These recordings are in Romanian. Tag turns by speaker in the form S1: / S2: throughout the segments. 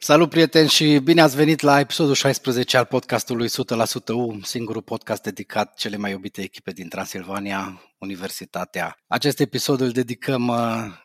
S1: Salut prieteni și bine ați venit la episodul 16 al podcastului 100% U, singurul podcast dedicat cele mai iubite echipe din Transilvania, Universitatea. Acest episod îl dedicăm uh,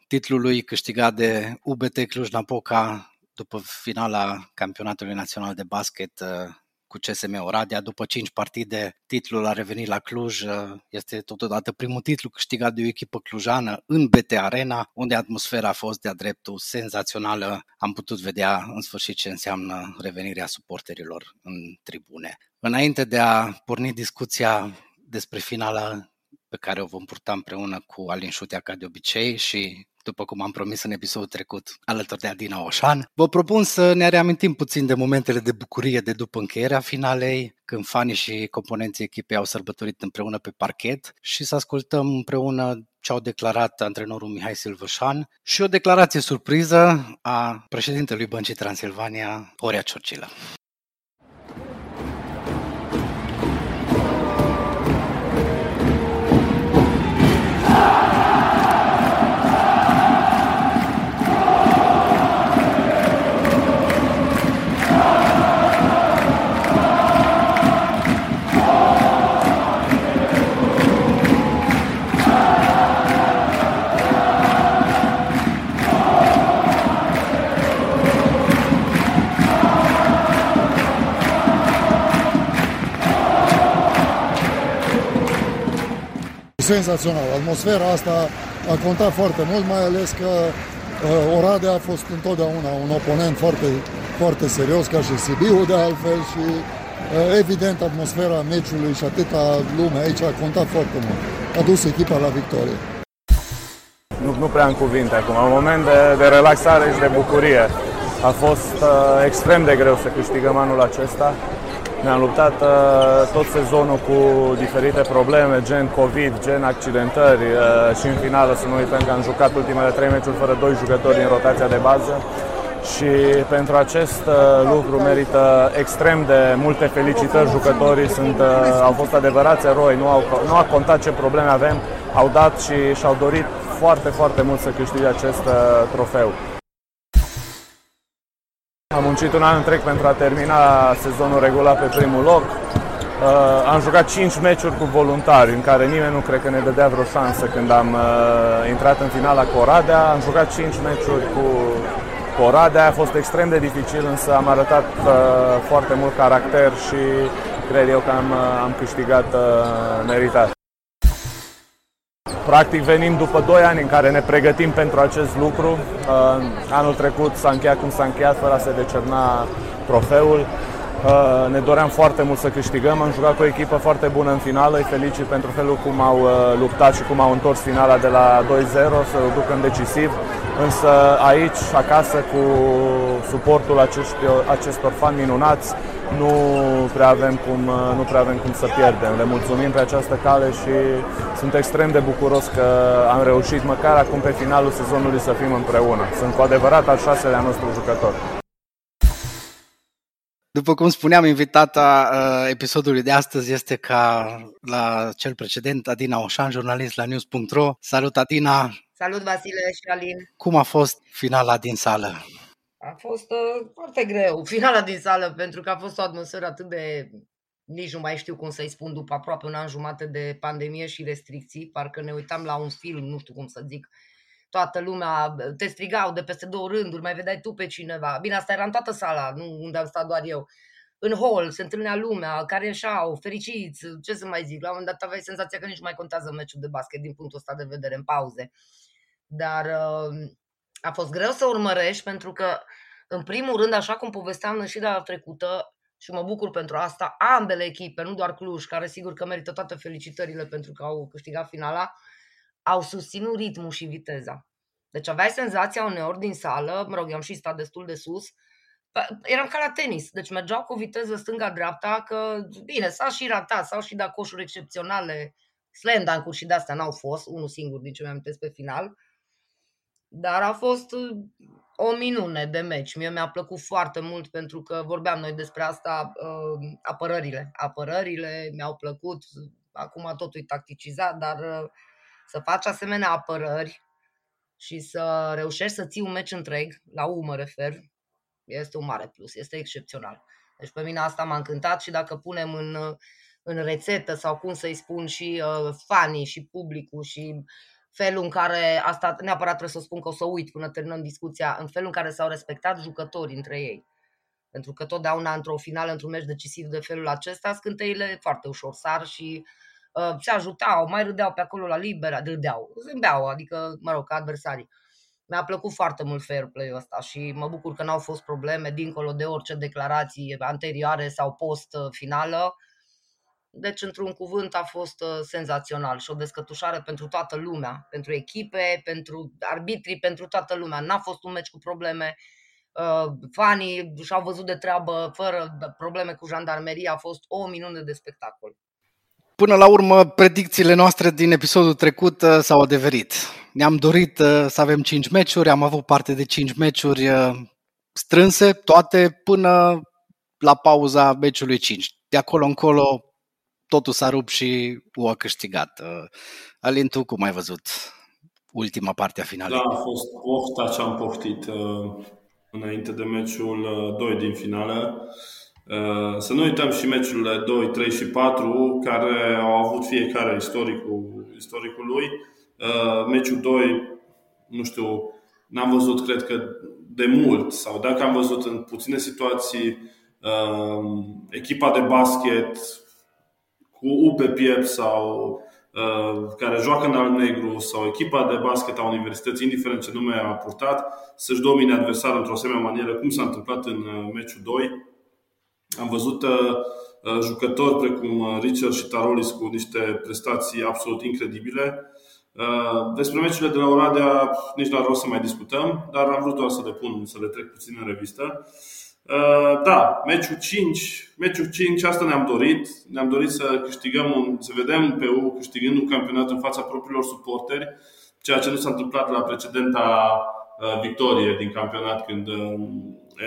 S1: titlului câștigat de UBT Cluj-Napoca după finala campionatului național de basket uh, cu CSM Oradea. După 5 partide, titlul a revenit la Cluj. Este totodată primul titlu câștigat de o echipă clujană în BT Arena, unde atmosfera a fost de-a dreptul senzațională. Am putut vedea în sfârșit ce înseamnă revenirea suporterilor în tribune. Înainte de a porni discuția despre finala pe care o vom purta împreună cu Alin Șutea ca de obicei și după cum am promis în episodul trecut, alături de Adina Oșan. Vă propun să ne reamintim puțin de momentele de bucurie de după încheierea finalei, când fanii și componenții echipei au sărbătorit împreună pe parchet și să ascultăm împreună ce au declarat antrenorul Mihai Silvășan și o declarație surpriză a președintelui Băncii Transilvania, Horia Ciorcilă.
S2: Senzațional. Atmosfera asta a contat foarte mult, mai ales că uh, Oradea a fost întotdeauna un oponent foarte, foarte serios, ca și Sibiu de altfel și uh, evident atmosfera meciului și atâta lume aici a contat foarte mult. A dus echipa la victorie.
S3: Nu, nu prea în cuvinte acum, un moment de, de relaxare și de bucurie. A fost uh, extrem de greu să câștigăm anul acesta. Ne-am luptat uh, tot sezonul cu diferite probleme, gen COVID, gen accidentări uh, și în finală să nu uităm că am jucat ultimele trei meciuri fără doi jucători în rotația de bază și pentru acest uh, lucru merită extrem de multe felicitări jucătorii, sunt, uh, au fost adevărați eroi, nu, au, nu a contat ce probleme avem, au dat și și-au dorit foarte, foarte mult să câștige acest uh, trofeu. Am muncit un an întreg pentru a termina sezonul regulat pe primul loc. Uh, am jucat 5 meciuri cu voluntari, în care nimeni nu cred că ne dădea vreo șansă când am uh, intrat în finala cu Oradea. Am jucat 5 meciuri cu, cu Oradea, a fost extrem de dificil, însă am arătat uh, foarte mult caracter și cred eu că am, uh, am câștigat uh, meritat. Practic venim după 2 ani în care ne pregătim pentru acest lucru. Uh, anul trecut s-a încheiat cum s-a încheiat fără a se decerna trofeul. Uh, ne doream foarte mult să câștigăm, am jucat cu o echipă foarte bună în finală, îi felicit pentru felul cum au uh, luptat și cum au întors finala de la 2-0 să o ducă în decisiv. Însă aici, acasă, cu suportul acestor, acestor fani minunați, nu prea, avem cum, nu prea avem cum să pierdem. Le mulțumim pe această cale și sunt extrem de bucuros că am reușit măcar acum pe finalul sezonului să fim împreună. Sunt cu adevărat al șaselea nostru jucător.
S1: După cum spuneam, invitata uh, episodului de astăzi este ca la cel precedent Adina Oșan, jurnalist la news.ro. Salut Adina!
S4: Salut Vasile și Alin!
S1: Cum a fost finala din sală?
S4: A fost uh, foarte greu, finala din sală, pentru că a fost o atmosferă atât de... Nici nu mai știu cum să-i spun după aproape un an jumate de pandemie și restricții, parcă ne uitam la un film, nu știu cum să zic, toată lumea te strigau de peste două rânduri, mai vedeai tu pe cineva. Bine, asta era în toată sala, nu unde am stat doar eu. În hall se întâlnea lumea, care ieșeau, fericiți, ce să mai zic. La un moment dat aveai senzația că nici nu mai contează meciul de basket din punctul ăsta de vedere, în pauze. Dar uh, a fost greu să urmărești pentru că, în primul rând, așa cum povesteam și data trecută, și mă bucur pentru asta, ambele echipe, nu doar Cluj, care sigur că merită toate felicitările pentru că au câștigat finala, au susținut ritmul și viteza. Deci aveai senzația uneori din sală, mă rog, eu am și stat destul de sus, eram ca la tenis, deci mergeau cu viteză stânga-dreapta, că bine, s-a și ratat, s-au și dat coșuri excepționale, slam dunk și de-astea n-au fost, unul singur din ce mi-am pe final, dar a fost uh, o minune de meci. Mie mi-a plăcut foarte mult pentru că vorbeam noi despre asta, uh, apărările. Apărările mi-au plăcut, acum totul e tacticizat, dar uh, să faci asemenea apărări și să reușești să ții un meci întreg, la U mă refer, Este un mare plus, este excepțional. Deci pe mine asta m-a încântat și dacă punem în, în rețetă sau cum să-i spun și uh, fanii și publicul și felul în care, asta neapărat trebuie să o spun că o să uit până terminăm discuția, în felul în care s-au respectat jucătorii între ei. Pentru că totdeauna într-o finală, într-un meci decisiv de felul acesta, scânteile foarte ușor sar și uh, se ajutau, mai râdeau pe acolo la libera, râdeau, zâmbeau, adică, mă rog, ca adversarii. Mi-a plăcut foarte mult fair play-ul ăsta și mă bucur că n-au fost probleme dincolo de orice declarații anterioare sau post-finală. Deci, într-un cuvânt, a fost uh, senzațional și o descătușare pentru toată lumea, pentru echipe, pentru arbitrii, pentru toată lumea. N-a fost un meci cu probleme, uh, fanii și-au văzut de treabă fără probleme cu jandarmeria, a fost o minune de spectacol.
S1: Până la urmă, predicțiile noastre din episodul trecut uh, s-au adeverit. Ne-am dorit uh, să avem 5 meciuri, am avut parte de 5 meciuri uh, strânse, toate până la pauza meciului 5. De acolo încolo totul s-a rupt și U a câștigat. Alin, tu cum ai văzut ultima parte a finalei?
S5: Da, a fost pofta ce am poftit înainte de meciul 2 din finală. Uh, să nu uităm și meciurile 2, 3 și 4 care au avut fiecare istoricul, istoricul lui. Uh, meciul 2, nu știu, n-am văzut, cred că de mult, sau dacă am văzut în puține situații, uh, echipa de basket cu U pe piept sau care joacă în alb negru sau echipa de basket a universității, indiferent ce nume a purtat, să-și domine adversarul într-o asemenea manieră, cum s-a întâmplat în meciul 2 am văzut uh, uh, jucători precum uh, Richard și Tarolis cu niște prestații absolut incredibile. Despre meciurile de la Oradea nici nu ar rost să mai discutăm, dar am vrut doar să le pun, să le trec puțin în revistă. Da, meciul 5, meciul 5, asta ne-am dorit. Ne-am dorit să câștigăm, un, să vedem pe U câștigând un campionat în fața propriilor suporteri, ceea ce nu s-a întâmplat la precedenta victorie din campionat când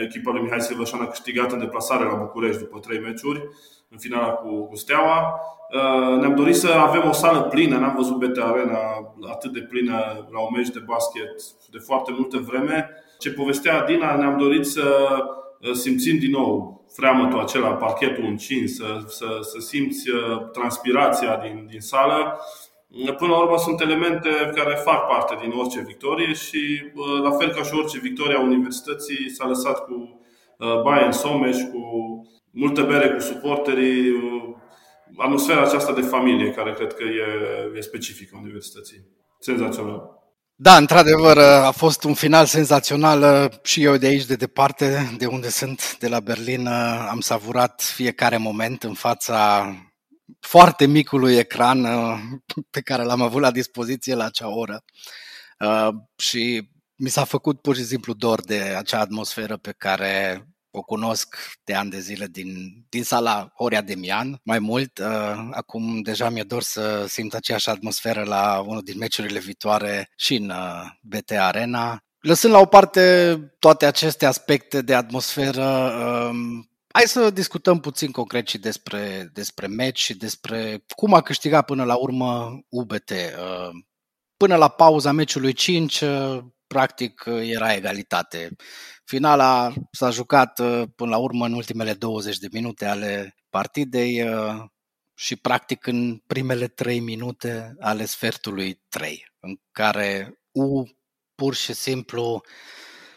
S5: echipa lui Mihai Silvășan a câștigat în deplasare la București după trei meciuri, în finala cu, cu Steaua. Uh, ne-am dorit să avem o sală plină, n-am văzut BT Arena atât de plină la un meci de basket de foarte multă vreme. Ce povestea Adina, ne-am dorit să uh, simțim din nou freamătul acela, parchetul încins, să, să, să simți uh, transpirația din, din sală Până la urmă sunt elemente care fac parte din orice victorie și la fel ca și orice victorie a universității s-a lăsat cu baie în someș, cu multe bere cu suporterii, atmosfera aceasta de familie care cred că e, e specifică universității. Senzațional.
S1: Da, într-adevăr, a fost un final senzațional și eu de aici, de departe, de unde sunt, de la Berlin, am savurat fiecare moment în fața foarte micului ecran uh, pe care l-am avut la dispoziție la acea oră uh, și mi s-a făcut pur și simplu dor de acea atmosferă pe care o cunosc de ani de zile din, din sala Horia Demian. Mai mult, uh, acum deja mi-e dor să simt aceeași atmosferă la unul din meciurile viitoare și în BT Arena. Lăsând la o parte toate aceste aspecte de atmosferă, um, Hai să discutăm puțin concret și despre, despre meci și despre cum a câștigat până la urmă UBT. Uh, până la pauza meciului 5, uh, practic uh, era egalitate. Finala s-a jucat până la urmă în ultimele 20 de minute ale partidei și practic în primele 3 minute ale sfertului 3, în care U pur și simplu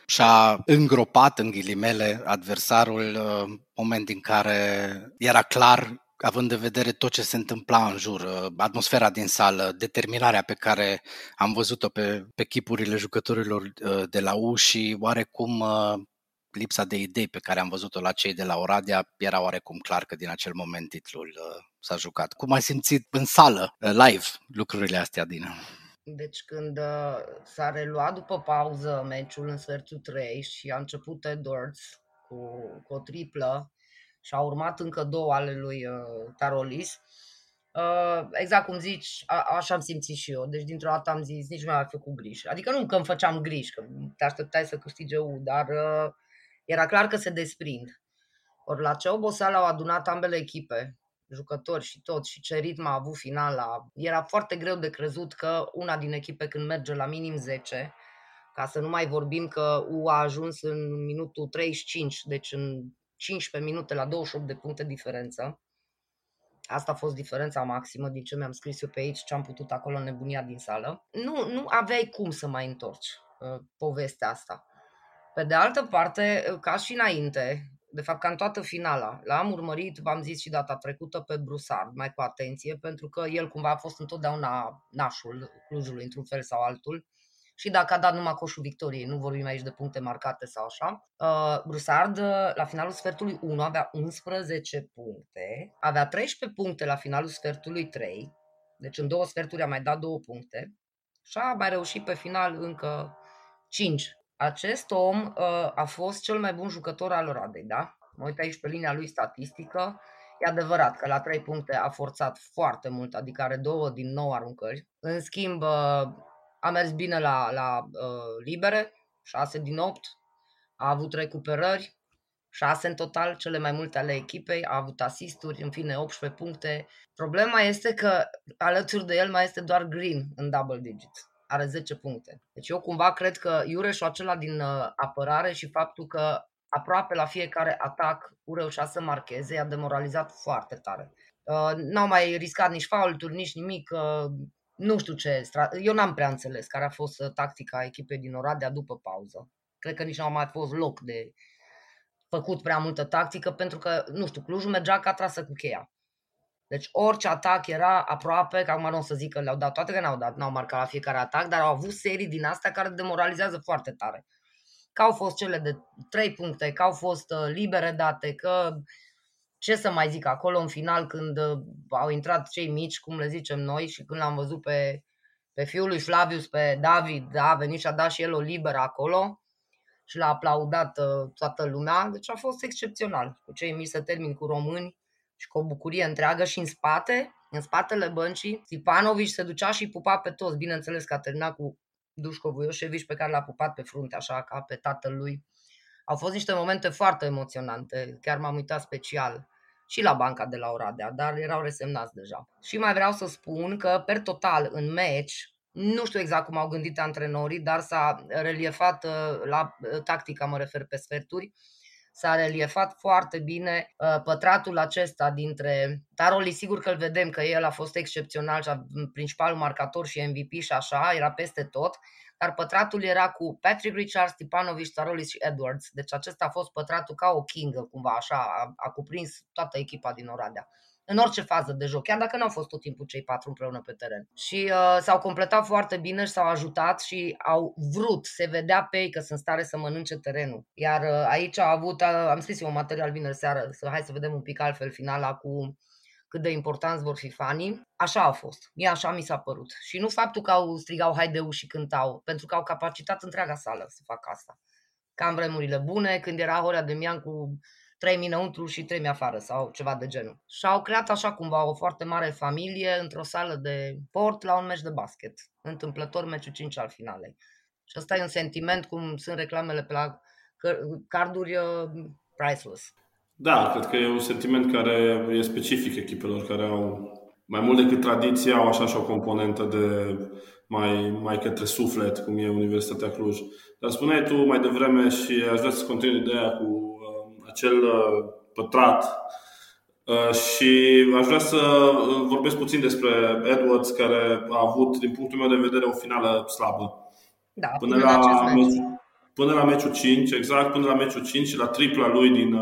S1: și-a îngropat, în ghilimele, adversarul, uh, moment din care era clar având în vedere tot ce se întâmpla în jur, uh, atmosfera din sală, determinarea pe care am văzut-o pe, pe chipurile jucătorilor uh, de la U și oarecum lipsa de idei pe care am văzut-o la cei de la Oradea, era oarecum clar că din acel moment titlul s-a jucat. Cum ai simțit în sală, live, lucrurile astea, Dina?
S4: Deci când uh, s-a reluat după pauză meciul în sfertul 3 și a început Edwards cu, cu o triplă și a urmat încă două ale lui uh, Tarolis, uh, exact cum zici, a, așa am simțit și eu. Deci dintr-o dată am zis, nici nu mi-a făcut griji. Adică nu că îmi făceam griji, că te așteptai să câștige U, dar uh, era clar că se desprind. Ori la ce oboseală au adunat ambele echipe, jucători și tot, și ce ritm a avut finala. Era foarte greu de crezut că una din echipe când merge la minim 10, Ca să nu mai vorbim că U a ajuns în minutul 35, deci în 15 minute la 28 de puncte diferență. Asta a fost diferența maximă din ce mi-am scris eu pe aici, ce am putut acolo nebunia din sală. Nu, nu aveai cum să mai întorci uh, povestea asta. Pe de altă parte, ca și înainte, de fapt, ca în toată finala. L-am urmărit, v-am zis și data trecută, pe Brusard, mai cu atenție, pentru că el cumva a fost întotdeauna nașul Clujului, într-un fel sau altul. Și dacă a dat numai coșul victoriei, nu vorbim aici de puncte marcate sau așa. Uh, Brusard, la finalul sfertului 1, avea 11 puncte, avea 13 puncte la finalul sfertului 3, deci în două sferturi a mai dat două puncte și a mai reușit pe final încă 5 acest om uh, a fost cel mai bun jucător al Oradei, da? Mă uit aici pe linia lui statistică. E adevărat că la 3 puncte a forțat foarte mult, adică are două din nou aruncări. În schimb, uh, a mers bine la, la uh, libere, 6 din 8, a avut recuperări, 6 în total, cele mai multe ale echipei, a avut asisturi, în fine 18 puncte. Problema este că alături de el mai este doar Green în double digits are 10 puncte. Deci eu cumva cred că Iureșul acela din uh, apărare și faptul că aproape la fiecare atac u reușea să marcheze, i-a demoralizat foarte tare. Uh, n-au mai riscat nici faulturi, nici nimic. Uh, nu știu ce. Eu n-am prea înțeles care a fost tactica echipei din Oradea după pauză. Cred că nici nu a mai fost loc de făcut prea multă tactică pentru că, nu știu, Clujul mergea ca trasă cu cheia. Deci orice atac era aproape, că acum nu o să zic că le-au dat toate, că n-au dat, n-au marcat la fiecare atac, dar au avut serii din astea care demoralizează foarte tare. Că au fost cele de 3 puncte, că au fost uh, libere date, că ce să mai zic acolo în final când uh, au intrat cei mici, cum le zicem noi, și când l-am văzut pe, pe fiul lui Flavius, pe David, da, a venit și a dat și el o liberă acolo și l-a aplaudat uh, toată lumea, deci a fost excepțional. Cu cei mici să termin cu români, și cu o bucurie întreagă și în spate, în spatele băncii, Stipanovici se ducea și pupa pe toți. Bineînțeles că a terminat cu Dușco Vuioșevici pe care l-a pupat pe frunte, așa ca pe tatăl lui. Au fost niște momente foarte emoționante, chiar m-am uitat special și la banca de la Oradea, dar erau resemnați deja. Și mai vreau să spun că, per total, în meci, nu știu exact cum au gândit antrenorii, dar s-a reliefat uh, la uh, tactica, mă refer pe sferturi, s-a reliefat foarte bine uh, pătratul acesta dintre Taroli, sigur că îl vedem că el a fost excepțional și a, principalul marcator și MVP și așa, era peste tot, dar pătratul era cu Patrick Richards, Stipanovic, Tarolis și Edwards. Deci acesta a fost pătratul ca o kingă, cumva așa, a, a cuprins toată echipa din Oradea în orice fază de joc, chiar dacă nu au fost tot timpul cei patru împreună pe teren. Și uh, s-au completat foarte bine și s-au ajutat și au vrut, se vedea pe ei că sunt stare să mănânce terenul. Iar uh, aici a avut, uh, am scris eu un material vineri seară, să hai să vedem un pic altfel finala cu cât de importanți vor fi fanii. Așa a fost. Mie așa mi s-a părut. Și nu faptul că au strigau haideu și cântau, pentru că au capacitat întreaga sală să facă asta. Ca în vremurile bune, când era Horea de Mian cu trei mi înăuntru și trei mi afară sau ceva de genul. Și au creat așa cumva o foarte mare familie într-o sală de port la un meci de basket. Întâmplător meciul 5 al finalei. Și ăsta e un sentiment cum sunt reclamele pe la carduri uh, priceless.
S5: Da, cred că e un sentiment care e specific echipelor care au mai mult decât tradiție, au așa și o componentă de mai, mai către suflet, cum e Universitatea Cluj. Dar spuneai tu mai devreme și aș vrea să continui ideea cu acel uh, pătrat uh, și aș vrea să uh, vorbesc puțin despre Edwards, care a avut, din punctul meu de vedere, o finală slabă.
S4: Da, până, până la, la meci.
S5: până la meciul 5, exact, până la meciul 5 și la tripla lui din,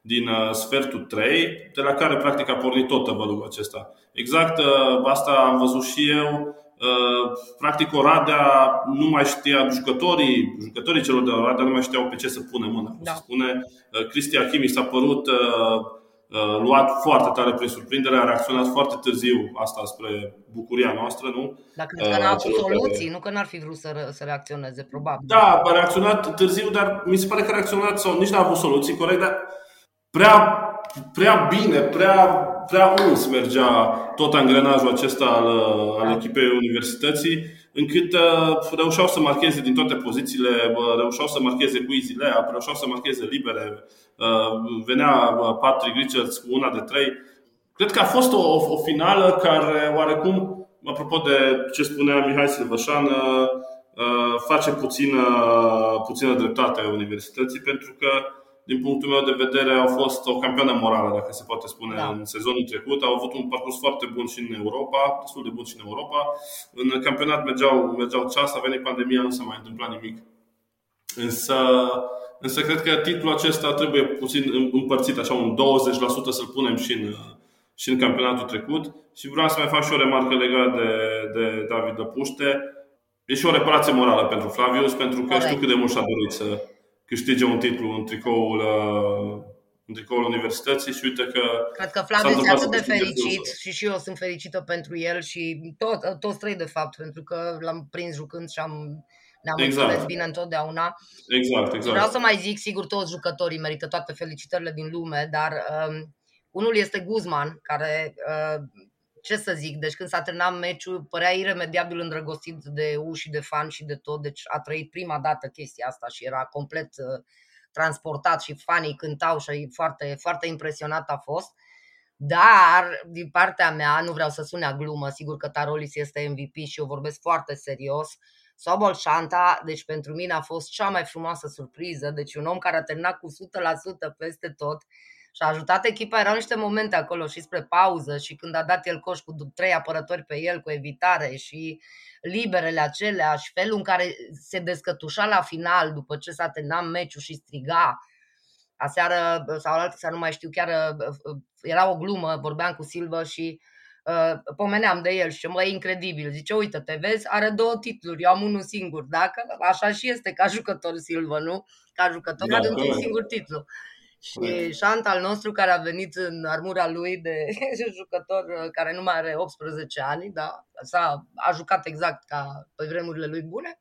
S5: din sfertul 3, de la care practic a pornit tot tăvălul acesta. Exact asta am văzut și eu. Uh, practic Oradea nu mai știa, jucătorii, jucătorii celor de Oradea nu mai știau pe ce să pune mâna. Da. spune, uh, Cristi Achimi s-a părut uh, luat foarte tare prin surprindere, a reacționat foarte târziu asta spre bucuria noastră, nu?
S4: Dacă uh, n-a avut soluții, care... nu că n-ar fi vrut să, re- să reacționeze, probabil.
S5: Da, a reacționat târziu, dar mi se pare că a reacționat sau nici n-a avut soluții corect, dar prea, prea bine, prea prea uns mergea tot angrenajul acesta al, al echipei universității, încât uh, reușeau să marcheze din toate pozițiile, uh, reușeau să marcheze cu easy layup, reușeau să marcheze libere. Uh, venea uh, Patrick Richards cu una de trei. Cred că a fost o, o, o finală care oarecum, apropo de ce spunea Mihai Silvășan, uh, face puțină, puțină dreptate universității pentru că din punctul meu de vedere, au fost o campioană morală, dacă se poate spune, da. în sezonul trecut. Au avut un parcurs foarte bun și în Europa, destul de bun și în Europa. În campionat mergeau, mergeau ceas, a venit pandemia, nu s-a mai întâmplat nimic. Însă, însă cred că titlul acesta trebuie puțin împărțit, așa un 20% să-l punem și în, și în campionatul trecut. Și vreau să mai fac și o remarcă legată de, de David Dăpuște. E și o reparație morală pentru Flavius, pentru că Corect. știu cât de mult și-a dorit să, câștige un titlu în tricoul, uh, în tricoul universității și uite că
S4: Cred că Flaviu este atât de fericit și și eu sunt fericită pentru el și tot, toți trei de fapt, pentru că l-am prins jucând și am ne-am exact. înțeles bine întotdeauna.
S5: Exact, exact.
S4: Vreau să mai zic, sigur, toți jucătorii merită toate felicitările din lume, dar um, unul este Guzman, care uh, ce să zic, deci când s-a terminat meciul, părea iremediabil îndrăgostit de U și de fan și de tot, deci a trăit prima dată chestia asta și era complet uh, transportat și fanii cântau și foarte, foarte impresionat a fost. Dar, din partea mea, nu vreau să sune a glumă, sigur că Tarolis este MVP și eu vorbesc foarte serios. Sobol Shanta, deci pentru mine a fost cea mai frumoasă surpriză, deci un om care a terminat cu 100% peste tot și a ajutat echipa. Erau niște momente acolo și spre pauză și când a dat el coș cu trei apărători pe el, cu evitare și liberele acelea și felul în care se descătușa la final după ce s-a terminat meciul și striga. Aseară sau altă seară, nu mai știu, chiar era o glumă, vorbeam cu Silva și uh, pomeneam de el și mă, e incredibil. Zice, uite, te vezi, are două titluri, eu am unul singur. Dacă așa și este ca jucător Silva, nu? Ca jucător da, are un singur titlu. Și șant al nostru care a venit în armura lui de jucător uh, care nu mai are 18 ani, da, s-a, a jucat exact ca pe vremurile lui bune,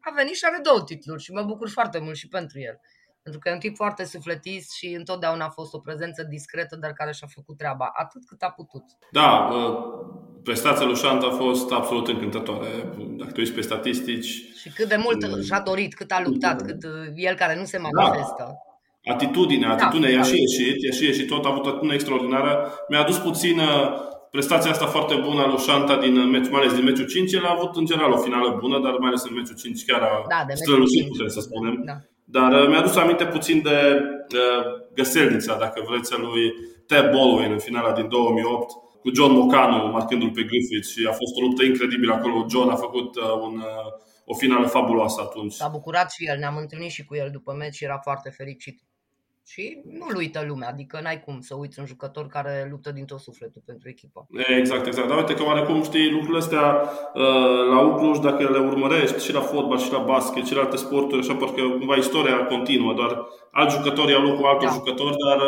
S4: a venit și are două titluri și mă bucur foarte mult și pentru el. Pentru că e un tip foarte sufletist și întotdeauna a fost o prezență discretă, dar care și-a făcut treaba atât cât a putut.
S5: Da, uh, prestația lui Șant a fost absolut încântătoare. Dacă tu ești pe statistici...
S4: Și cât de mult uh, și-a dorit, cât a luptat, cât el care nu se da. manifestă. Da
S5: atitudinea, atitudinea da, i-a și ieșit, i-a și ieșit tot, a avut o atitudine extraordinară. Mi-a adus puțin prestația asta foarte bună a lui Shanta din meci, mai ales din meciul 5. El a avut în general o finală bună, dar mai ales în meciul 5 chiar a da, strălucit, putem să spunem. Da. Dar uh, mi-a adus aminte puțin de uh, găselnița, dacă vreți, a lui Ted Baldwin în finala din 2008 cu John Mocanu marcându-l pe Griffith și a fost o luptă incredibilă acolo. John a făcut uh, un, uh, o finală fabuloasă atunci.
S4: S-a bucurat și el, ne-am întâlnit și cu el după meci și era foarte fericit. Și nu-l uită lumea, adică n-ai cum să uiți un jucător care luptă din tot sufletul pentru echipă.
S5: Exact, exact. Dar uite că oarecum știi lucrurile astea uh, la Ucluș, dacă le urmărești și la fotbal, și la basket, și la alte sporturi, așa parcă cumva istoria continuă, doar alți jucători au loc cu altor da. jucători, dar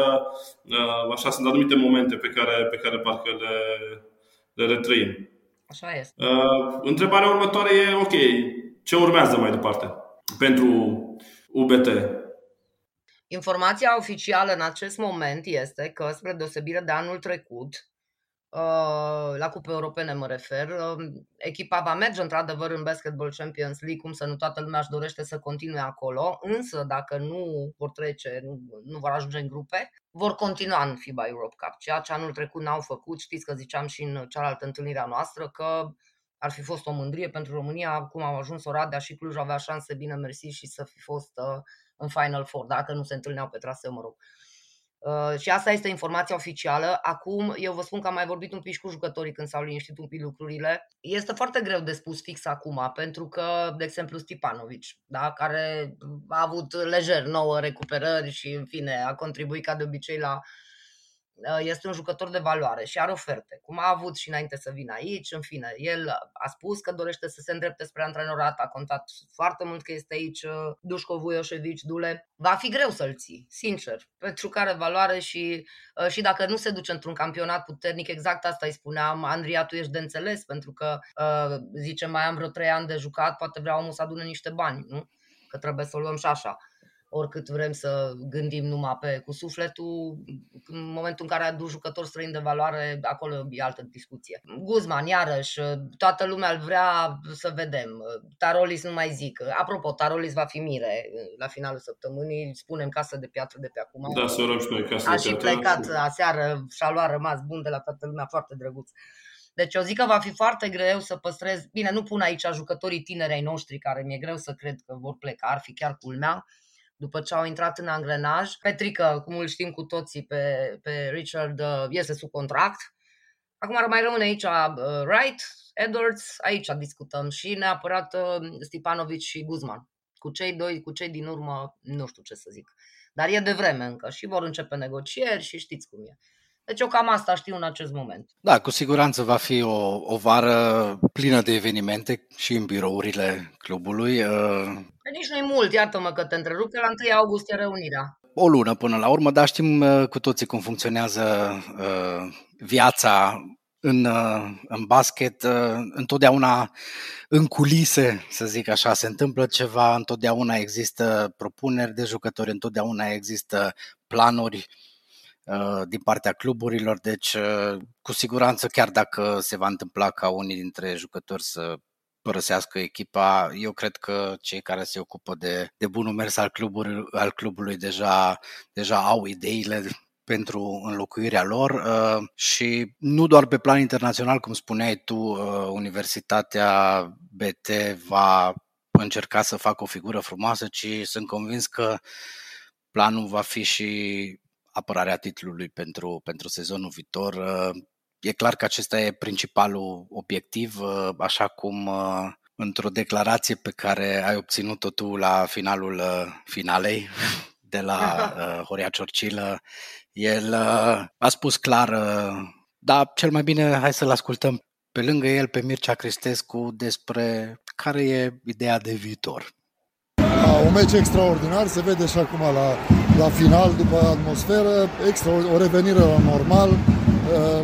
S5: uh, așa sunt anumite momente pe care, pe care parcă le, le retrăim.
S4: Așa este.
S5: Uh, întrebarea următoare e, ok, ce urmează mai departe pentru UBT?
S4: Informația oficială în acest moment este că, spre deosebire de anul trecut, uh, la Cupe Europene mă refer, um, echipa va merge într-adevăr în Basketball Champions League, cum să nu toată lumea își dorește să continue acolo, însă dacă nu vor trece, nu, nu vor ajunge în grupe, vor continua în FIBA Europe Cup, ceea ce anul trecut n-au făcut. Știți că ziceam și în cealaltă întâlnire a noastră că ar fi fost o mândrie pentru România, acum au ajuns Oradea și Cluj avea șanse, bine mersi, și să fi fost uh, în Final Four, dacă nu se întâlneau pe traseu, mă rog. Uh, și asta este informația oficială. Acum, eu vă spun că am mai vorbit un pic cu jucătorii când s-au liniștit un pic lucrurile. Este foarte greu de spus fix acum, pentru că, de exemplu, Stipanovic, da, care a avut lejer nouă recuperări și, în fine, a contribuit ca de obicei la Uh, este un jucător de valoare și are oferte, cum a avut și înainte să vină aici. În fine, el a spus că dorește să se îndrepte spre antrenorat, a contat foarte mult că este aici uh, Dușco Vuioșevici, Dule. Va fi greu să-l ții, sincer, pentru că are valoare și, uh, și dacă nu se duce într-un campionat puternic, exact asta îi spuneam, Andria, tu ești de înțeles, pentru că, zice, mai am vreo trei ani de jucat, poate vrea omul să adune niște bani, nu? Că trebuie să o luăm și așa oricât vrem să gândim numai pe cu sufletul, în momentul în care adu jucători străini de valoare, acolo e altă discuție. Guzman, iarăși, toată lumea îl vrea să vedem. Tarolis nu mai zic. Apropo, Tarolis va fi mire la finalul săptămânii, spunem casă de piatră de pe acum.
S5: Da, să rog și noi casă A
S4: de și plecat aseară și-a luat rămas bun de la toată lumea, foarte drăguț. Deci eu zic că va fi foarte greu să păstrez, bine, nu pun aici jucătorii tineri ai noștri, care mi-e greu să cred că vor pleca, ar fi chiar culmea, după ce au intrat în angrenaj. Petrică, cum îl știm cu toții pe, pe Richard, uh, iese sub contract. Acum ar mai rămâne aici uh, Wright, Edwards, aici discutăm și neapărat uh, Stipanovic și Guzman. Cu cei doi, cu cei din urmă, nu știu ce să zic. Dar e de vreme încă și vor începe negocieri și știți cum e. Deci eu cam asta știu în acest moment.
S1: Da, cu siguranță va fi o, o vară plină de evenimente și în birourile clubului. Uh...
S4: Nici nu-i mult, iartă-mă că te întrerup, că la 1 august e reunirea.
S1: O lună până la urmă, dar știm uh, cu toții cum funcționează uh, viața în, uh, în basket, uh, întotdeauna în culise, să zic așa, se întâmplă ceva, întotdeauna există propuneri de jucători, întotdeauna există planuri uh, din partea cluburilor, deci cu siguranță chiar dacă se va întâmpla ca unii dintre jucători să părăsească echipa, eu cred că cei care se ocupă de, de bunul mers al clubului, al clubului deja, deja au ideile pentru înlocuirea lor uh, și nu doar pe plan internațional, cum spuneai tu, uh, Universitatea BT va încerca să facă o figură frumoasă, ci sunt convins că planul va fi și apărarea titlului pentru, pentru sezonul viitor. Uh, e clar că acesta e principalul obiectiv, așa cum într-o declarație pe care ai obținut-o tu la finalul finalei de la Horia Ciorcilă, el uh, a spus clar, uh, dar cel mai bine hai să-l ascultăm pe lângă el pe Mircea Cristescu despre care e ideea de viitor.
S6: Da, un meci extraordinar, se vede și acum la, la final, după atmosferă, extra, o revenire la normal, uh,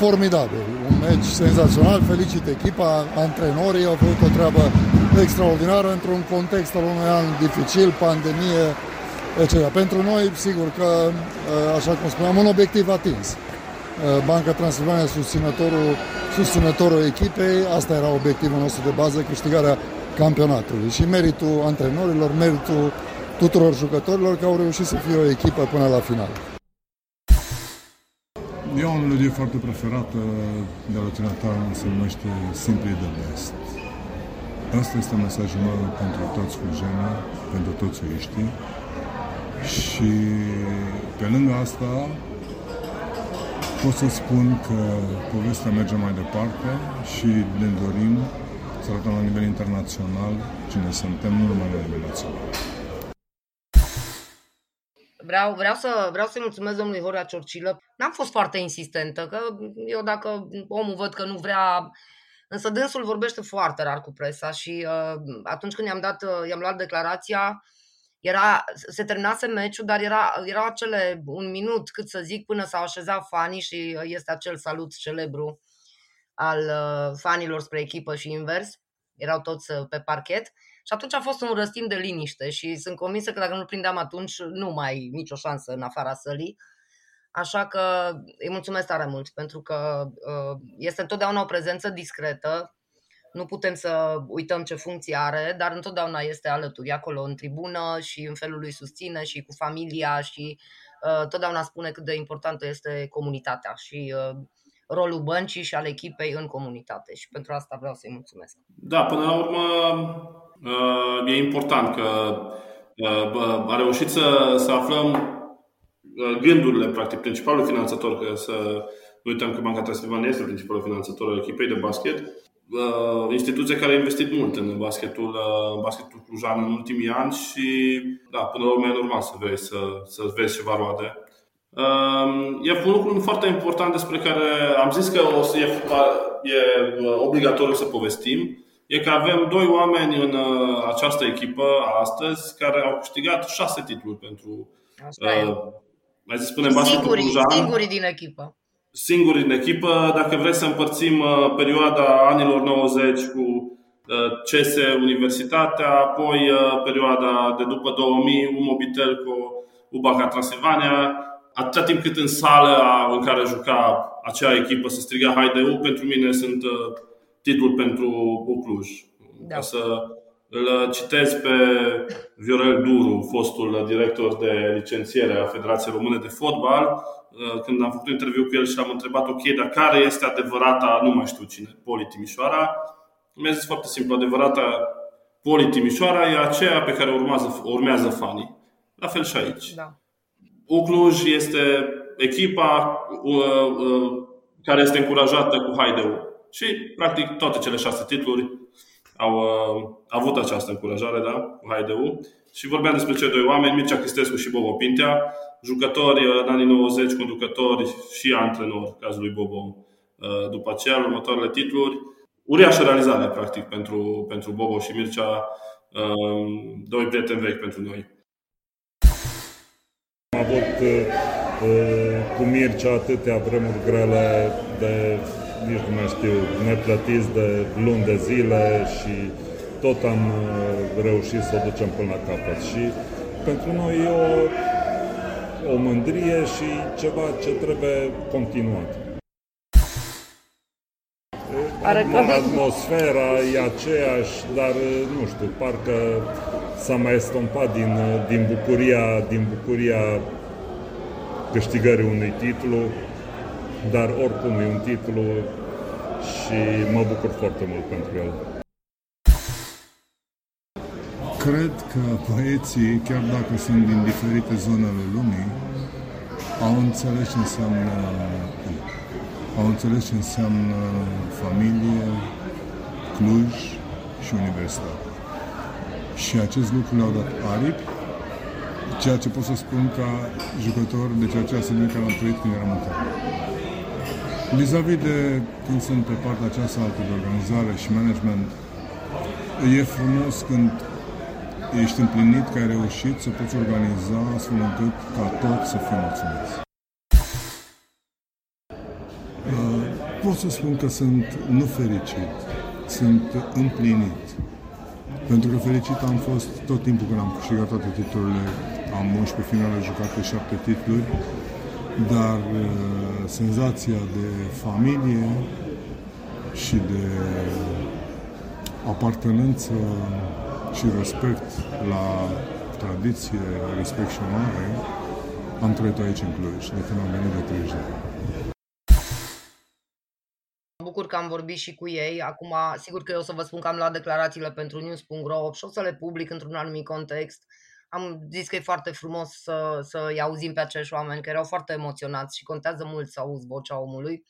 S6: formidabil. Un meci senzațional, felicit echipa, antrenorii au făcut o treabă extraordinară într-un context al unui an dificil, pandemie, etc. Pentru noi, sigur că, uh, așa cum spuneam, un obiectiv atins. Uh, Banca Transilvania, susținătorul, susținătorul echipei, asta era obiectivul nostru de bază, câștigarea campionatului. Și meritul antrenorilor, meritul tuturor jucătorilor că au reușit să fie o echipă până la final.
S2: Eu am o melodie foarte preferată de la tine ta, se numește Simply the Best. Asta este mesajul meu pentru toți flujenii, pentru toți uiștii. Și pe lângă asta pot să spun că povestea merge mai departe și ne dorim să arătăm la nivel internațional cine suntem, nu numai la nivel național.
S4: Vreau, vreau, să, vreau să-i mulțumesc domnului Horea Ciorcilă. N-am fost foarte insistentă, că eu dacă omul văd că nu vrea Însă dânsul vorbește foarte rar cu presa și uh, atunci când i-am, dat, uh, i-am luat declarația, era, se terminase meciul, dar era, era acele un minut, cât să zic, până s-au așezat fanii și este acel salut celebru al uh, fanilor spre echipă și invers. Erau toți uh, pe parchet. Și atunci a fost un răstim de liniște și sunt convinsă că dacă nu-l prindeam atunci, nu mai ai nicio șansă în afara sălii. Așa că îi mulțumesc tare mult pentru că uh, este întotdeauna o prezență discretă, nu putem să uităm ce funcție are, dar întotdeauna este alături, acolo în tribună și în felul lui susține și cu familia și uh, totdeauna spune cât de importantă este comunitatea și uh, rolul băncii și al echipei în comunitate și pentru asta vreau să-i mulțumesc.
S5: Da, până la urmă uh, e important că uh, a reușit să, să aflăm uh, gândurile, practic, principalul finanțator, că să nu uităm că Banca Transilvania este principalul finanțator al echipei de basket uh, instituție care a investit mult în basketul, uh, basketul clujan în ultimii ani și da, până la urmă e normal să vrei să, să vezi ceva roade. Uh, e un lucru foarte important despre care am zis că o să e, e obligatoriu să povestim. E că avem doi oameni în uh, această echipă astăzi care au câștigat șase titluri pentru.
S4: Uh, mai zis, spunem, basketul Clujan. Singurii din echipă
S5: singuri în echipă. Dacă vreți să împărțim uh, perioada anilor 90 cu uh, CESE Universitatea, apoi uh, perioada de după 2000, Umobitel cu Ubaca Transilvania, atâta timp cât în sală în care juca acea echipă să striga Haideu, pentru mine sunt titluri pentru Cluj. Da. Ca, să, îl citez pe Viorel Duru, fostul director de licențiere a Federației Române de Fotbal, când am făcut un interviu cu el și am întrebat, ok, dar care este adevărata, nu mai știu cine, Poli Timișoara? Mi-a zis foarte simplu, adevărata Poli Timișoara e aceea pe care urmează, urmează fanii. La fel și aici. Da. Ucluj este echipa uh, uh, care este încurajată cu haideu. Și, practic, toate cele șase titluri au uh, avut această încurajare, da, cu haideu. Și vorbeam despre cei doi oameni, Mircea Cristescu și Bobo Pintea, jucători uh, în anii 90, conducători și antrenori, cazul lui Bobo. Uh, după aceea, următoarele titluri, uriașă realizare, practic, pentru, pentru Bobo și Mircea, uh, doi prieteni vechi pentru noi.
S7: Am avut cu Mircea atâtea vremuri grele de, nici nu mai știu, neplătiți de luni de zile și tot am reușit să o ducem până la capăt. Și pentru noi e o, o mândrie și ceva ce trebuie continuat. Atmosfera e aceeași, dar nu știu, parcă s-a mai estompat din, din bucuria, din bucuria câștigării unui titlu, dar oricum e un titlu și mă bucur foarte mult pentru el.
S2: Cred că poeții, chiar dacă sunt din diferite zone ale lumii, au înțeles ce înseamnă au înțeles ce înseamnă familie, Cluj și universitate. Și acest lucru le-au dat aripi ceea ce pot să spun ca jucător de ceea ce a semnat care am trăit când eram în Vis-a-vis de când sunt pe partea aceasta altă de organizare și management, e frumos când ești împlinit că ai reușit să poți organiza astfel încât ca tot să fie mulțumiți. Uh, pot să spun că sunt nu fericit, sunt împlinit. Pentru că fericit am fost tot timpul când am câștigat toate titlurile am 11 finale jucate, 7 titluri, dar uh, senzația de familie și de apartenență și respect la tradiție, respect și onoare, am trăit aici în Cluj, de când am venit de 30 de ani
S4: bucur că am vorbit și cu ei. Acum, sigur că eu o să vă spun că am luat declarațiile pentru news.ro și o să le public într-un anumit context am zis că e foarte frumos să, să-i auzim pe acești oameni, că erau foarte emoționați și contează mult să auzi vocea omului,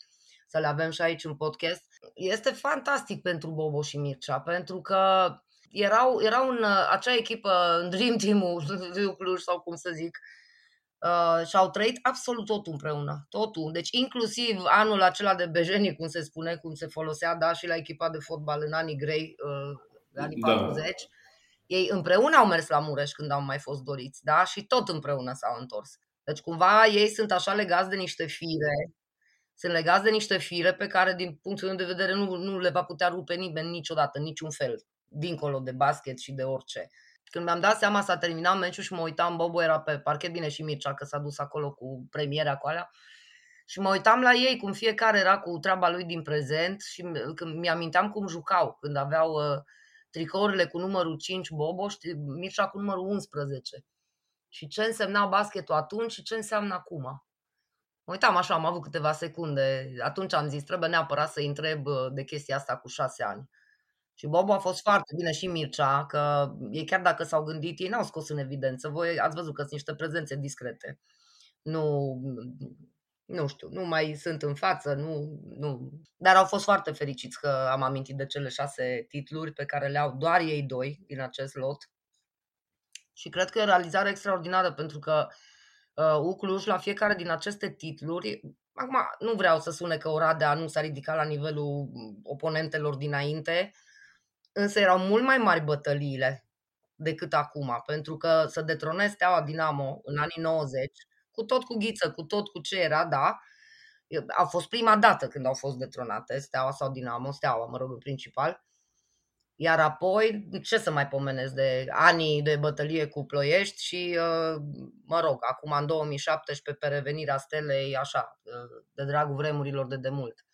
S4: să le avem și aici în podcast. Este fantastic pentru Bobo și Mircea, pentru că erau, erau în acea echipă, în Dream Team-ul lui Cluj sau cum să zic, uh, și au trăit absolut totul împreună, totul. Deci inclusiv anul acela de bejenie, cum se spune, cum se folosea, da, și la echipa de fotbal în anii grei, uh, anii da. 40, ei împreună au mers la Mureș când au mai fost doriți, da? Și tot împreună s-au întors. Deci cumva ei sunt așa legați de niște fire, sunt legați de niște fire pe care din punctul meu de vedere nu, nu le va putea rupe nimeni niciodată, niciun fel, dincolo de basket și de orice. Când mi-am dat seama s-a terminat meciul și mă uitam, Bobo era pe parchet, bine și Mircea că s-a dus acolo cu premiera cu alea, și mă uitam la ei cum fiecare era cu treaba lui din prezent și când mi-aminteam cum jucau, când aveau uh, tricourile cu numărul 5 Bobo și Mircea cu numărul 11. Și ce însemna basketul atunci și ce înseamnă acum. Mă uitam așa, am avut câteva secunde. Atunci am zis, trebuie neapărat să întreb uh, de chestia asta cu șase ani. Și Bobo a fost foarte bine și Mircea, că ei chiar dacă s-au gândit, ei n-au scos în evidență. Voi ați văzut că sunt niște prezențe discrete. Nu, nu știu, nu mai sunt în față, nu, nu. Dar au fost foarte fericiți că am amintit de cele șase titluri pe care le au doar ei doi din acest lot. Și cred că e o realizare extraordinară pentru că uh, Ucluș la fiecare din aceste titluri, acum nu vreau să sune că Oradea nu s-a ridicat la nivelul oponentelor dinainte, însă erau mult mai mari bătăliile decât acum, pentru că să detronezi Steaua Dinamo în anii 90 cu tot cu ghiță, cu tot cu ce era, da. A fost prima dată când au fost detronate Steaua sau Dinamo, Steaua, mă rog, în principal. Iar apoi, ce să mai pomenesc de anii de bătălie cu Ploiești și, uh, mă rog, acum în 2017 pe revenirea stelei, așa, uh, de dragul vremurilor de demult.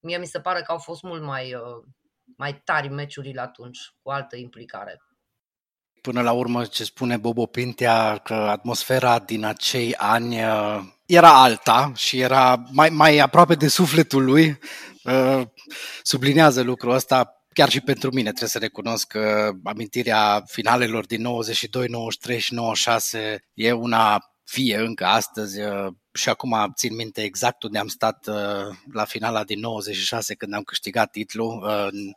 S4: Mie mi se pare că au fost mult mai, uh, mai tari meciurile atunci, cu altă implicare.
S1: Până la urmă, ce spune Bobo Pintea, că atmosfera din acei ani uh, era alta și era mai, mai aproape de sufletul lui. Uh, sublinează lucrul ăsta chiar și pentru mine trebuie să recunosc că amintirea finalelor din 92, 93 și 96 e una vie încă astăzi uh, și acum țin minte exact unde am stat la finala din 96 când am câștigat titlul în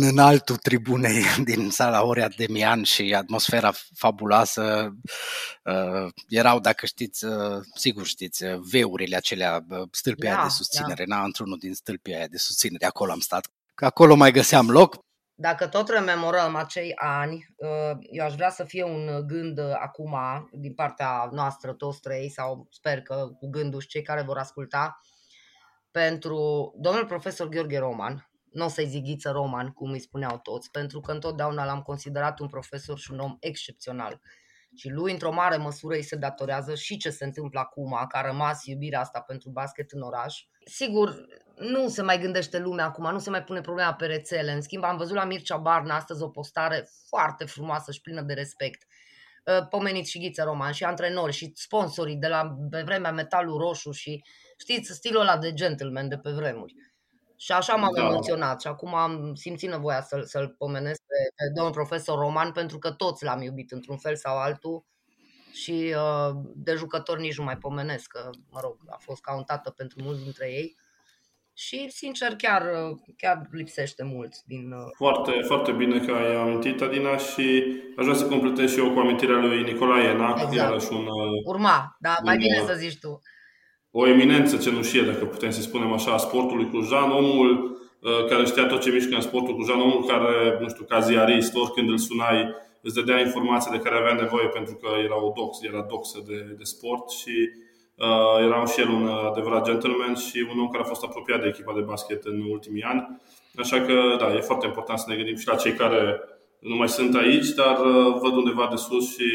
S1: înaltul tribunei din sala Orea Demian și atmosfera fabuloasă. Uh, erau, dacă știți, uh, sigur știți, uh, veurile acelea, stâlpii da, de susținere, da. na, într-unul din stâlpii aia de susținere, acolo am stat. Că acolo mai găseam loc.
S4: Dacă tot rememorăm acei ani, eu aș vrea să fie un gând acum din partea noastră, toți trei, sau sper că cu gândul și cei care vor asculta, pentru domnul profesor Gheorghe Roman, nu o să-i zic Ghiță Roman, cum îi spuneau toți, pentru că întotdeauna l-am considerat un profesor și un om excepțional. Și lui, într-o mare măsură, îi se datorează și ce se întâmplă acum, că a rămas iubirea asta pentru basket în oraș. Sigur, nu se mai gândește lumea acum, nu se mai pune problema pe rețele. În schimb, am văzut la Mircea Barna astăzi o postare foarte frumoasă și plină de respect. Uh, pomenit și Ghiță Roman, și antrenori, și sponsorii de la pe vremea Metalul Roșu și știți, stilul ăla de gentleman de pe vremuri. Și așa m-am da. emoționat și acum am simțit nevoia să-l, să-l pomenesc pe, pe domnul profesor Roman pentru că toți l-am iubit într-un fel sau altul și uh, de jucători nici nu mai pomenesc, că, mă rog, a fost ca un tată pentru mulți dintre ei și, sincer, chiar, chiar lipsește mult din... Uh...
S5: Foarte, foarte bine că ai amintit, Adina, și aș vrea să completez și eu cu amintirea lui Nicolae Enac, exact. iarăși un... Uh,
S4: Urma, da, mai un, bine uh, să zici tu
S5: o eminență cenușie, dacă putem să spunem așa, a sportului clujan, omul uh, care știa tot ce mișcă în sportul clujan, omul care, nu știu, ca ziarist, oricând îl sunai, îți dădea informații de care avea nevoie pentru că era o dox, era doxă de, de sport și uh, era și el un adevărat gentleman și un om care a fost apropiat de echipa de basket în ultimii ani. Așa că, da, e foarte important să ne gândim și la cei care nu mai sunt aici, dar uh, văd undeva de sus și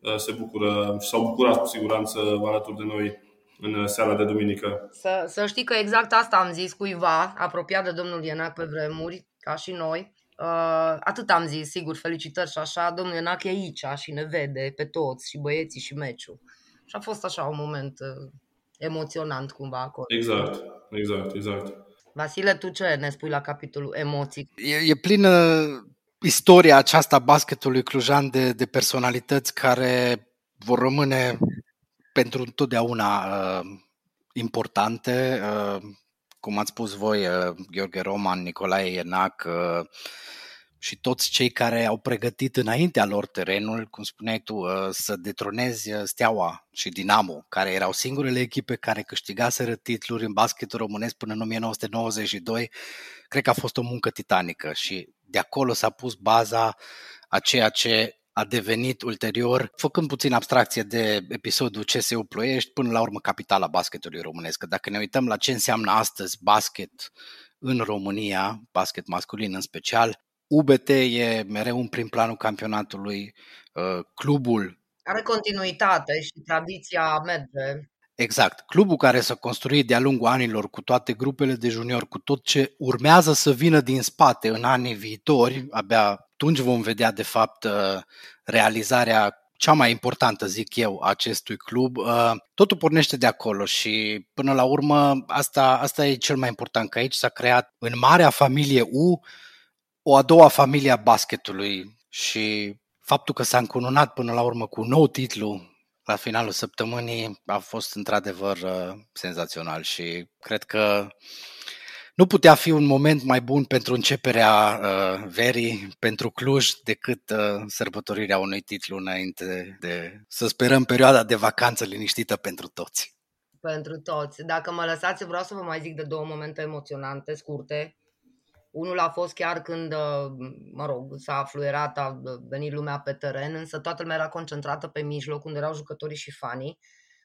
S5: uh, se bucură și s-au bucurat cu siguranță alături de noi în seara de duminică.
S4: Să, să știi că exact asta am zis cuiva, apropiat de domnul Ienac pe vremuri, ca și noi. Uh, atât am zis, sigur, felicitări și așa, domnul Ienac e aici și ne vede pe toți, și băieții și meciul. Și a fost așa un moment uh, emoționant cumva acolo.
S5: Exact, exact, exact.
S4: Vasile, tu ce ne spui la capitolul emoții?
S1: E, e plină istoria aceasta basketului clujan de, de personalități care vor rămâne pentru întotdeauna uh, importante, uh, cum ați spus voi, uh, Gheorghe Roman, Nicolae Ienac uh, și toți cei care au pregătit înaintea lor terenul, cum spuneai tu, uh, să detronezi uh, Steaua și Dinamo, care erau singurele echipe care câștigaseră titluri în basketul românesc până în 1992. Cred că a fost o muncă titanică și de acolo s-a pus baza a ceea ce a devenit ulterior, făcând puțin abstracție de episodul CSU Ploiești, până la urmă capitala basketului românesc. Că dacă ne uităm la ce înseamnă astăzi basket în România, basket masculin în special, UBT e mereu în prim planul campionatului, uh, clubul
S4: are continuitate și tradiția merge.
S1: Exact. Clubul care s-a construit de-a lungul anilor cu toate grupele de junior, cu tot ce urmează să vină din spate în anii viitori, abia atunci vom vedea de fapt uh, realizarea cea mai importantă, zic eu, a acestui club. Uh, totul pornește de acolo și până la urmă asta, asta e cel mai important, că aici s-a creat în marea familie U o a doua familie a basketului și faptul că s-a încununat până la urmă cu un nou titlu la finalul săptămânii a fost într-adevăr uh, senzațional și cred că nu putea fi un moment mai bun pentru începerea uh, verii pentru Cluj decât uh, sărbătorirea unui titlu înainte de, să sperăm, perioada de vacanță liniștită pentru toți.
S4: Pentru toți. Dacă mă lăsați, vreau să vă mai zic de două momente emoționante, scurte. Unul a fost chiar când, uh, mă rog, s-a fluierat, a venit lumea pe teren, însă toată lumea era concentrată pe mijloc, unde erau jucătorii și fanii,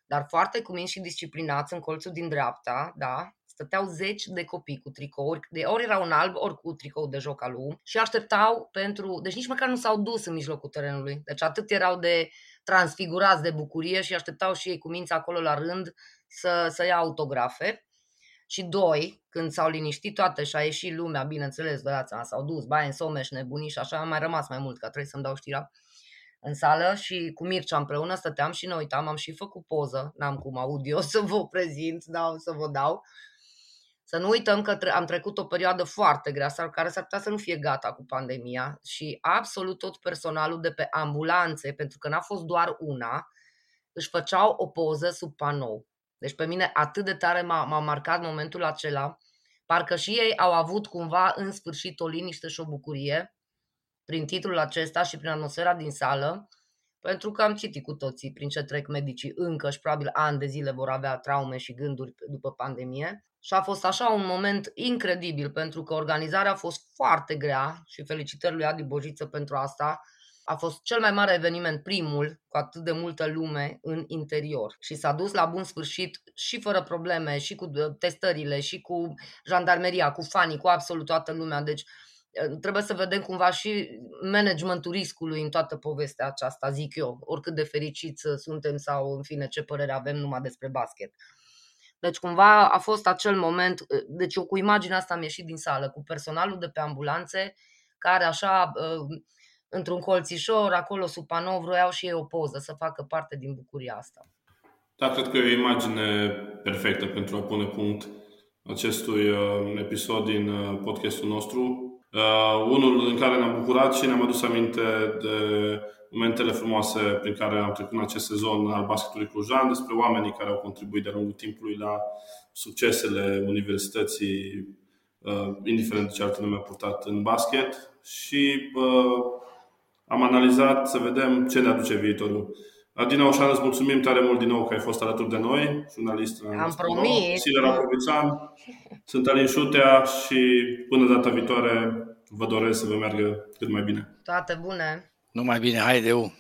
S4: dar foarte cuminți și disciplinați în colțul din dreapta, da, stăteau zeci de copii cu tricouri, de ori erau în alb, ori cu tricou de joc al lui și așteptau pentru, deci nici măcar nu s-au dus în mijlocul terenului, deci atât erau de transfigurați de bucurie și așteptau și ei cu minți acolo la rând să, să ia autografe. Și doi, când s-au liniștit toate și a ieșit lumea, bineînțeles, vă dați s-au dus, bai în Someș, nebunii și așa, am mai rămas mai mult, că trebuie să-mi dau știra în sală și cu Mircea împreună stăteam și ne uitam, am și făcut poză, n-am cum audio să vă prezint, dau, să vă dau. Să nu uităm că am trecut o perioadă foarte grea, care s-ar putea să nu fie gata cu pandemia și absolut tot personalul de pe ambulanțe, pentru că n-a fost doar una, își făceau o poză sub panou. Deci pe mine atât de tare m-a, m-a marcat momentul acela, parcă și ei au avut cumva în sfârșit o liniște și o bucurie prin titlul acesta și prin atmosfera din sală, pentru că am citit cu toții prin ce trec medicii încă și probabil ani de zile vor avea traume și gânduri după pandemie. Și a fost așa un moment incredibil, pentru că organizarea a fost foarte grea și felicitări lui Adi Bojiță pentru asta. A fost cel mai mare eveniment, primul, cu atât de multă lume în interior. Și s-a dus la bun sfârșit și fără probleme, și cu testările, și cu jandarmeria, cu fanii, cu absolut toată lumea. Deci trebuie să vedem cumva și managementul riscului în toată povestea aceasta, zic eu, oricât de fericiți suntem sau, în fine, ce părere avem numai despre basket. Deci cumva a fost acel moment, deci eu cu imaginea asta am ieșit din sală, cu personalul de pe ambulanțe, care așa, într-un colțișor, acolo sub panou, vroiau și ei o poză, să facă parte din bucuria asta.
S5: Da, cred că e o imagine perfectă pentru a pune punct acestui episod din podcastul nostru. Uh, unul în care ne-am bucurat și ne-am adus aminte de momentele frumoase prin care am trecut în acest sezon al basketului clujan, despre oamenii care au contribuit de-a lungul timpului la succesele universității, uh, indiferent de ce altă nume a purtat în basket și uh, am analizat să vedem ce ne aduce viitorul. Adina Oșan, îți mulțumim tare mult din nou că ai fost alături de noi, jurnalist.
S4: Am promis.
S5: Silera Provițan, sunt Alin Șutea și până data viitoare vă doresc să vă meargă cât mai bine.
S4: Toate bune!
S1: Numai bine, haide,